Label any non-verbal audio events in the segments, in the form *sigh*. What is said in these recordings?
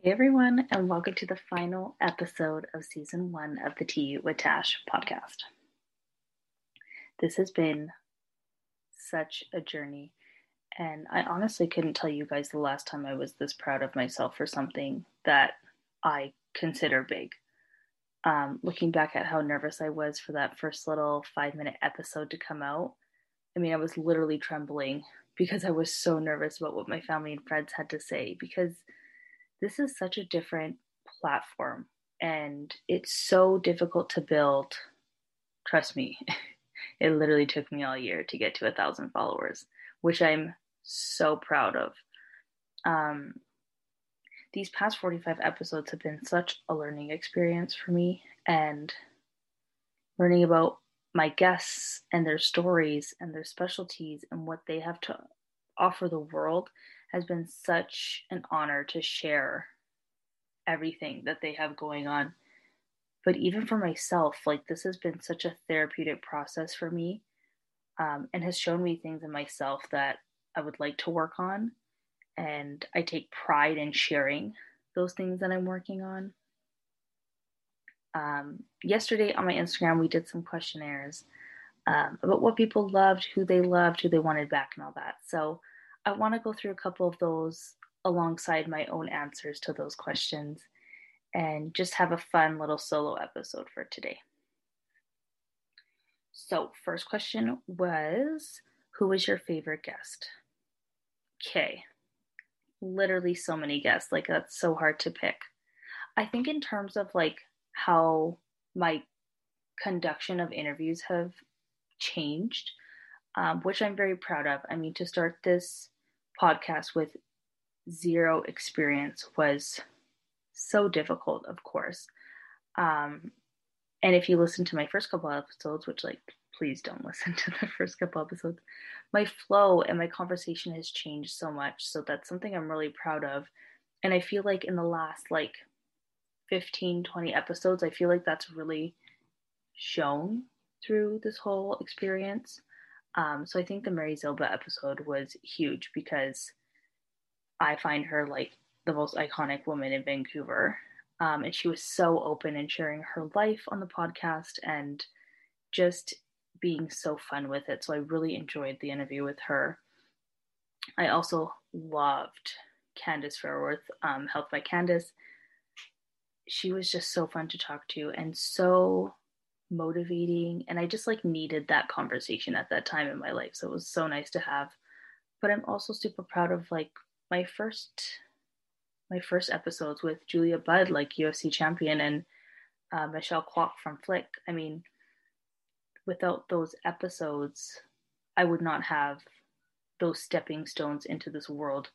Hey everyone, and welcome to the final episode of season one of the Tea with Tash podcast. This has been such a journey, and I honestly couldn't tell you guys the last time I was this proud of myself for something that I consider big. Um, looking back at how nervous I was for that first little five minute episode to come out, I mean, I was literally trembling because I was so nervous about what my family and friends had to say because this is such a different platform and it's so difficult to build. Trust me, *laughs* it literally took me all year to get to a thousand followers, which I'm so proud of. Um, these past 45 episodes have been such a learning experience for me and learning about my guests and their stories and their specialties and what they have to offer the world has been such an honor to share everything that they have going on. But even for myself, like this has been such a therapeutic process for me um, and has shown me things in myself that I would like to work on. And I take pride in sharing those things that I'm working on. Um, yesterday on my Instagram, we did some questionnaires um, about what people loved, who they loved, who they wanted back, and all that. So I want to go through a couple of those alongside my own answers to those questions and just have a fun little solo episode for today. So, first question was Who was your favorite guest? Okay. Literally so many guests. Like, that's so hard to pick. I think, in terms of like how my conduction of interviews have changed, um, which I'm very proud of. I mean, to start this podcast with zero experience was so difficult, of course. Um, and if you listen to my first couple episodes, which like please don't *laughs* listen to the first couple episodes, my flow and my conversation has changed so much. So that's something I'm really proud of. And I feel like in the last like 15, 20 episodes, I feel like that's really shown through this whole experience. Um, so I think the Mary Zilba episode was huge because I find her like the most iconic woman in Vancouver. Um, and she was so open and sharing her life on the podcast and just being so fun with it. So I really enjoyed the interview with her. I also loved Candace Fairworth, um, Health by Candace. She was just so fun to talk to and so motivating and i just like needed that conversation at that time in my life so it was so nice to have. But i'm also super proud of like my first my first episodes with julia budd like ufc champion and uh, michelle kwok from flick. I mean without those episodes i would not have those stepping stones into this world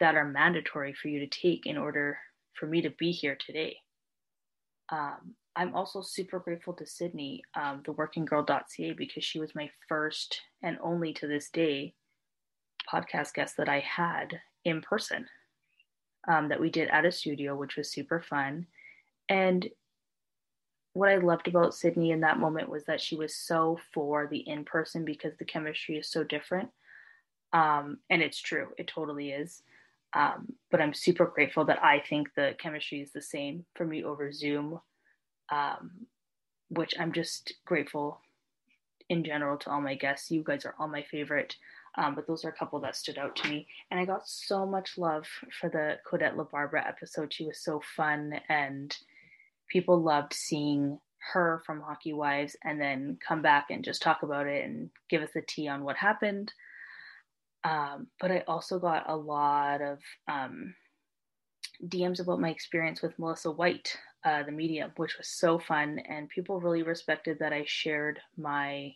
that are mandatory for you to take in order for me to be here today. Um, I'm also super grateful to Sydney, um, the workinggirl.ca, because she was my first and only to this day podcast guest that I had in person um, that we did at a studio, which was super fun. And what I loved about Sydney in that moment was that she was so for the in person because the chemistry is so different. Um, and it's true, it totally is. Um, but I'm super grateful that I think the chemistry is the same for me over Zoom um, which I'm just grateful in general to all my guests. You guys are all my favorite, um, but those are a couple that stood out to me. And I got so much love for the Kodette LaBarbera episode. She was so fun, and people loved seeing her from Hockey Wives and then come back and just talk about it and give us the tea on what happened. Um, but I also got a lot of um, DMs about my experience with Melissa White, uh, the medium, which was so fun. And people really respected that I shared my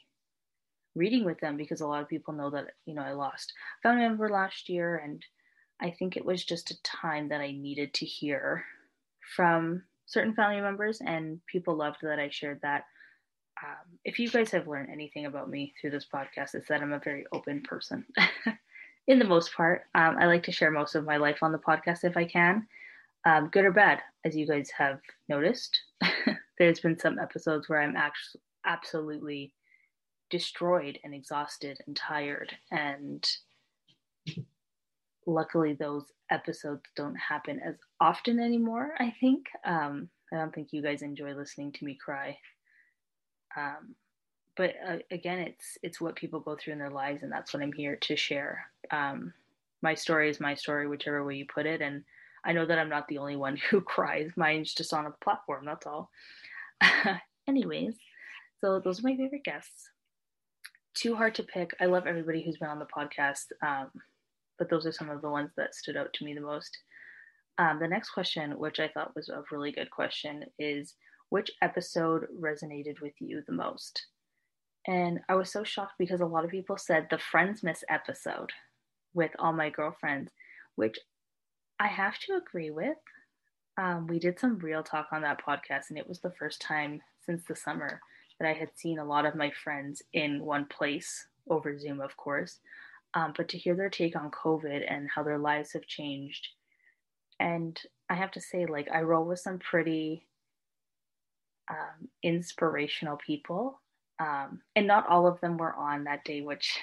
reading with them because a lot of people know that, you know, I lost a family member last year. And I think it was just a time that I needed to hear from certain family members, and people loved that I shared that. Um, if you guys have learned anything about me through this podcast, it's that I'm a very open person. *laughs* In the most part, um, I like to share most of my life on the podcast if I can um, good or bad, as you guys have noticed. *laughs* There's been some episodes where I'm actually absolutely destroyed and exhausted and tired and luckily those episodes don't happen as often anymore i think. Um, i don't think you guys enjoy listening to me cry. Um, but uh, again it's it's what people go through in their lives and that's what i'm here to share. Um, my story is my story whichever way you put it and i know that i'm not the only one *laughs* who cries. Mine's just on a platform that's all. *laughs* Anyways so those are my favorite guests. Too hard to pick. I love everybody who's been on the podcast um, but those are some of the ones that stood out to me the most. Um, the next question which i thought was a really good question is which episode resonated with you the most? And I was so shocked because a lot of people said the Friendsmas episode with all my girlfriends, which I have to agree with. Um, we did some real talk on that podcast, and it was the first time since the summer that I had seen a lot of my friends in one place over Zoom, of course. Um, but to hear their take on COVID and how their lives have changed. And I have to say, like, I roll with some pretty um, inspirational people um, and not all of them were on that day, which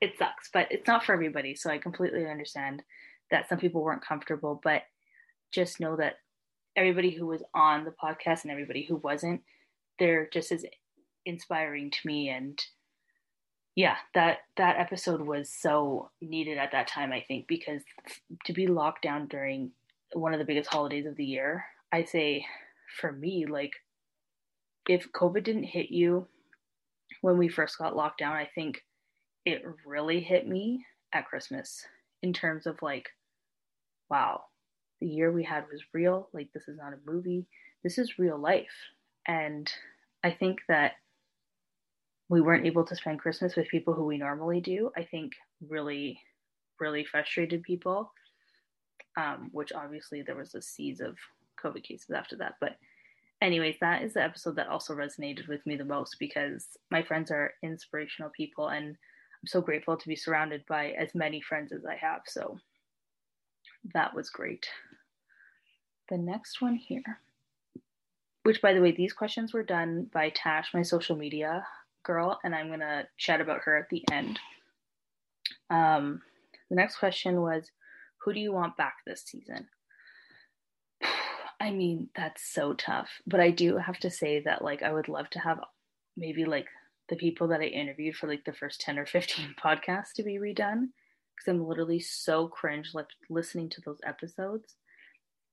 it sucks, but it's not for everybody. So I completely understand that some people weren't comfortable, but just know that everybody who was on the podcast and everybody who wasn't, they're just as inspiring to me. And yeah, that that episode was so needed at that time, I think, because to be locked down during one of the biggest holidays of the year, I say for me, like if COVID didn't hit you when we first got locked down, I think it really hit me at Christmas in terms of like, wow, the year we had was real. Like, this is not a movie, this is real life. And I think that we weren't able to spend Christmas with people who we normally do. I think really, really frustrated people, um, which obviously there was a seas of COVID cases after that. But anyways, that is the episode that also resonated with me the most because my friends are inspirational people and I'm so grateful to be surrounded by as many friends as I have. So that was great. The next one here, which by the way, these questions were done by Tash, my social media girl, and I'm to chat about her at the end. Um, the next question was Who do you want back this season? *sighs* I mean, that's so tough. But I do have to say that like I would love to have maybe like the people that I interviewed for like the first 10 or 15 *laughs* podcasts to be redone because I'm literally so cringe like listening to those episodes.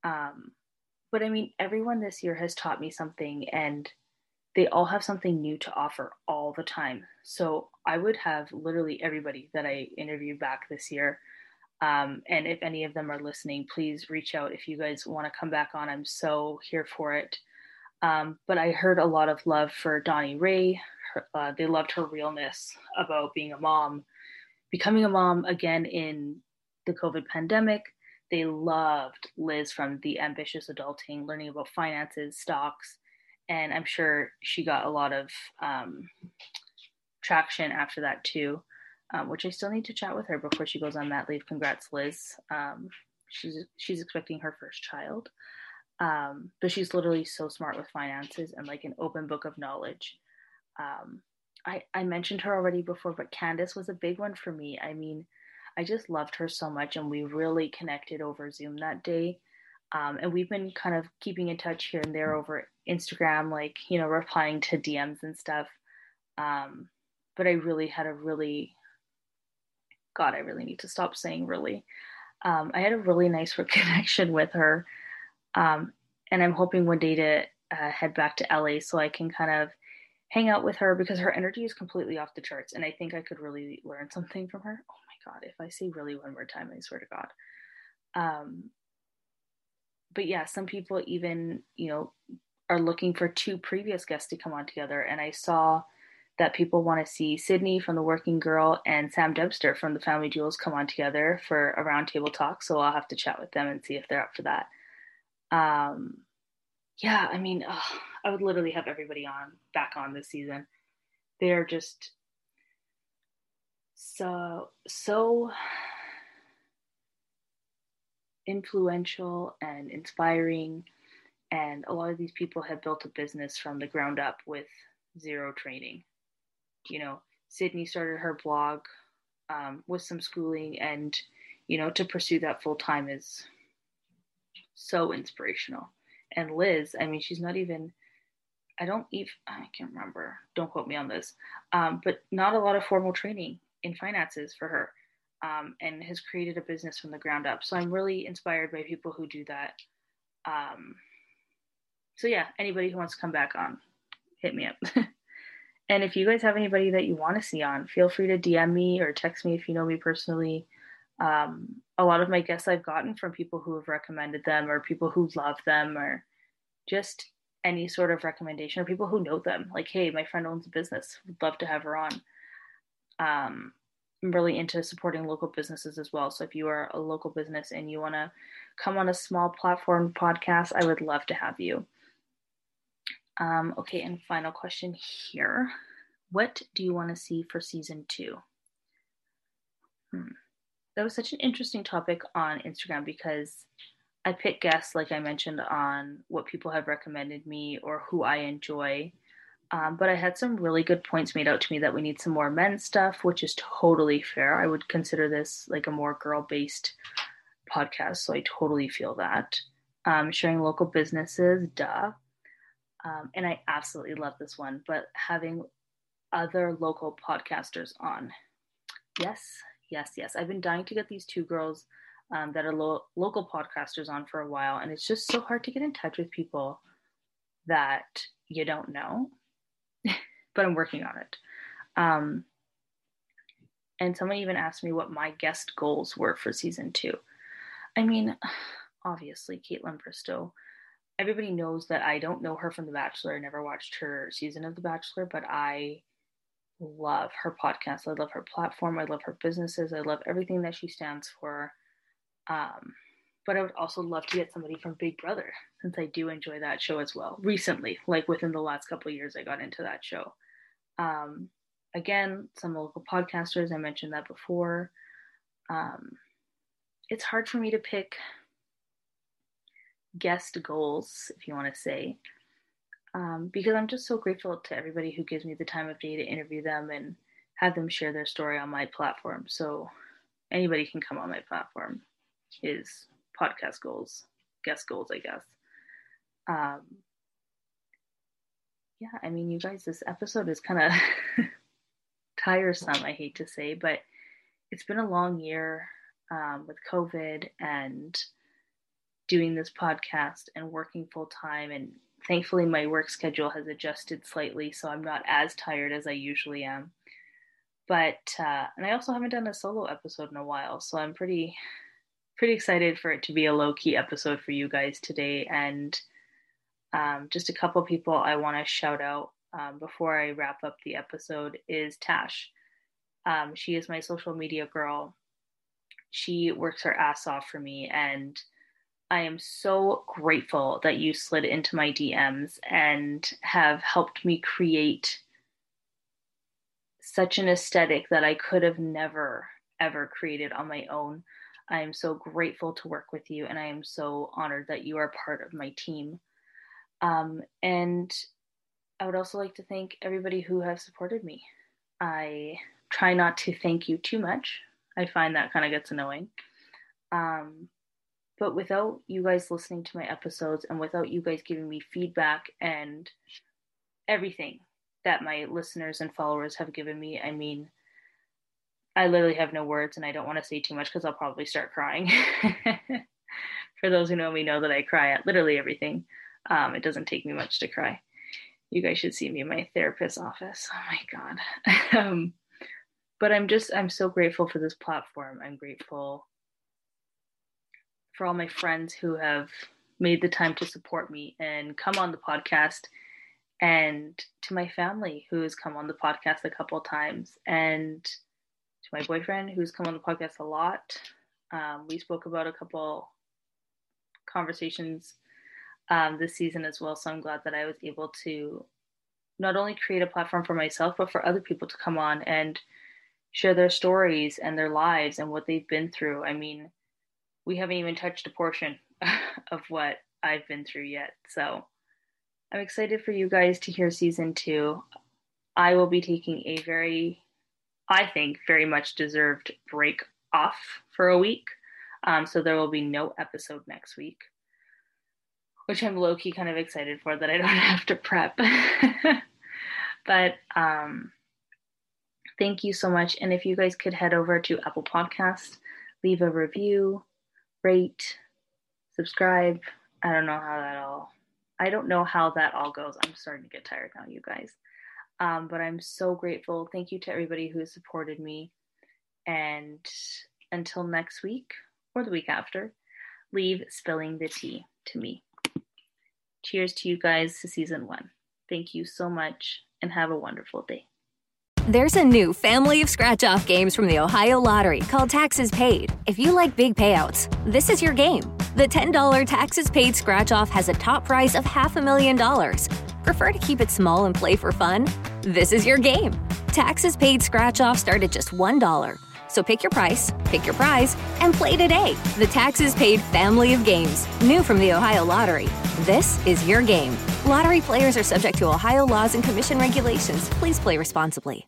Um but I mean everyone this year has taught me something and they all have something new to offer all the time. So I would have literally everybody that I interviewed back this year um, and if any of them are listening, please reach out if you guys want to come back on. I'm so here for it. Um, but I heard a lot of love for Donnie Ray. Her, uh, they loved her realness about being a mom, becoming a mom again in the COVID pandemic. They loved Liz from The Ambitious Adulting, learning about finances, stocks, and I'm sure she got a lot of um, traction after that too um, which I still need to chat with her before she goes on that leave. Congrats, Liz. Um, she's she's expecting her first child, um, but she's literally so smart with finances and like an open book of knowledge. Um, I I mentioned her already before, but Candace was a big one for me. I mean, I just loved her so much, and we really connected over Zoom that day. Um, and we've been kind of keeping in touch here and there over Instagram, like you know, replying to DMs and stuff. Um, but I really had a really God, I really need to stop saying really. Um, I had a really nice *laughs* connection with her. Um, and I'm hoping one day to uh, head back to LA so I can kind of hang out with her because her energy is completely off the charts. And I think I could really learn something from her. Oh my God, if I say really one more time, I swear to God. Um, but yeah, some people even, you know, are looking for two previous guests to come on together. And I saw that people want to see Sydney from the Working Girl and Sam Debster from the Family Jewels come on together for a roundtable talk. So I'll have to chat with them and see if they're up for that. Um, yeah, I mean, ugh, I would literally have everybody on back on this season. They are just so so influential and inspiring and a lot of these people have built a business from the ground up with zero training you know, Sydney started her blog um, with some schooling, and you know, to pursue that full time is so inspirational. And Liz, I mean, she's not even, I don't even, I can't remember, don't quote me on this, um, but not a lot of formal training in finances for her um, and has created a business from the ground up. So I'm really inspired by people who do that. Um, so yeah, anybody who wants to come back on, hit me up. *laughs* and if you guys have anybody that you want to see on, feel free to DM me or text me if you know me personally. Um, a lot of my guests I've gotten from people who have recommended them or people who love them or just any sort of recommendation or people who know them. Like, hey, my friend owns a business. Would love to have her on. Um, I'm really into supporting local businesses as well. So if you are a local business and you want to come on a small platform podcast, I would love to have you. Um, okay, and final question here. What do you want to see for season two? Hmm. That was such an interesting topic on Instagram because I pick guests, like I mentioned, on what people have recommended me or who I enjoy. Um, but I had some really good points made out to me that we need some more men stuff, which is totally fair. I would consider this like a more girl based podcast, so I totally feel that. Um, sharing local businesses, duh. Um, and I absolutely love this one, but having other local podcasters on. Yes, yes, yes. I've been dying to get these two girls um, that are lo- local podcasters on for a while, and it's just so hard to get in touch with people that you don't know. *laughs* but I'm working on it. Um, and someone even asked me what my guest goals were for season two. I mean, *sighs* obviously, Kaitlyn Bristowe everybody knows that I don't know her from The Bachelor. I never watched her season of The Bachelor, but I love her podcast. I love her platform. I love her businesses. I love everything that she stands for. Um, but I would also love to get somebody from Big Brother since I do enjoy that show as well. Recently, like within the last couple years, I got into that show. Um, again, some local podcasters. I mentioned that before. Um, it's hard for me to pick guest goals, if you want to say, um, because I'm just so grateful to everybody who gives me the time of day to interview them and have them share their story on my platform. So anybody can come on my platform is podcast goals, guest goals, I guess. Um, yeah, I mean, you guys, this episode is kind of *laughs* tiresome, I hate to say, but it's been a long year um, with COVID and doing this podcast and working full time and thankfully my work schedule has adjusted slightly so i'm not as tired as i usually am. But uh, and i also haven't done a solo episode in a while so i'm pretty pretty excited for it to be a low key episode for you guys today. And um, just a couple people i want to shout out um, before i wrap up the episode is tash. Um, she is my social media girl. She works her ass off for me and I am so grateful that you slid into my DMs and have helped me create such an aesthetic that I could have never, ever created on my own. I am so grateful to work with you, and I am so honored that you are part of my team. Um, and I would also like to thank everybody who has supported me. I try not to thank you too much. I find that kind of gets annoying. Um, but without you guys listening to my episodes and without you guys giving me feedback and everything that my listeners and followers have given me, I mean, I literally have no words and I don't want to say too much because I'll probably start crying. *laughs* For those who know me, know that I cry at literally everything. Um, it doesn't take me much to cry. You guys should see me in my therapist's office. Oh my God. *laughs* um, but I'm just, I'm so grateful for this platform. I'm grateful for all my friends who have made the time to support me and come on the podcast and to my family who has come on the podcast a couple times and to my boyfriend who's come on the podcast a lot. Um, we spoke about a couple conversations um, this season as well so i'm glad that i was able to not only create a platform for myself but for other people to come on and share their stories and their lives and what they've been through. I mean we haven't even touched a portion *laughs* of what I've been through yet. So I'm excited for you guys to hear season two. I will be taking a very, I think, very much deserved break off for a week. Um, so there will be no episode next week, which I'm low key kind of excited for that I don't *laughs* have to prep. *laughs* but um, thank you so much. And if you guys could head over to Apple Podcast, leave a review, rate, subscribe. I don't know how that all. I don't know how that all goes. I'm starting to get tired now, you guys. Um, but I'm so grateful. Thank you to everybody who supported me. And until next week or the week after, leave spilling the tea to me. Cheers to you guys to season one. Thank you so much and have a wonderful day. There's a new family of scratch off games from the Ohio Lottery called Taxes Paid. If you like big payouts, this is your game. The $10 Taxes Paid scratch off has a top prize of half a million dollars. Prefer to keep it small and play for fun? This is your game. Taxes Paid scratch off start at just $1. So pick your price, pick your prize, and play today. The Taxes Paid family of games, new from the Ohio Lottery. This is your game. Lottery players are subject to Ohio laws and commission regulations. Please play responsibly.